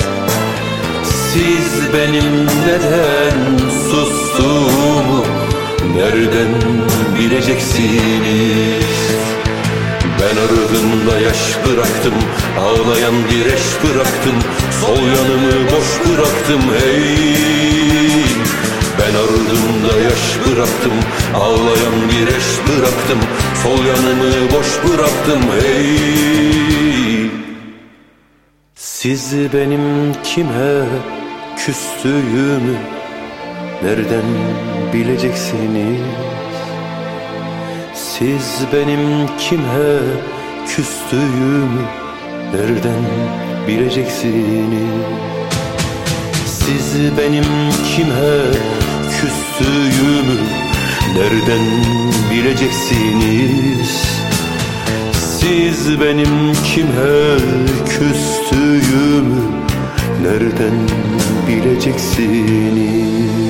siz benim neden sustuğumu nereden bileceksiniz? Ben ardımda yaş bıraktım, ağlayan bir bıraktım, sol yanımı boş bıraktım hey. Ben ardımda yaş bıraktım, ağlayan bir eş bıraktım, sol yanımı boş bıraktım hey. Siz benim kime küstüğümü nereden bileceksiniz? Siz benim kime küstüğümü nereden bileceksiniz? Siz benim kime küstüğümü nereden bileceksiniz? Siz benim kime küstüğümü nereden bileceksiniz?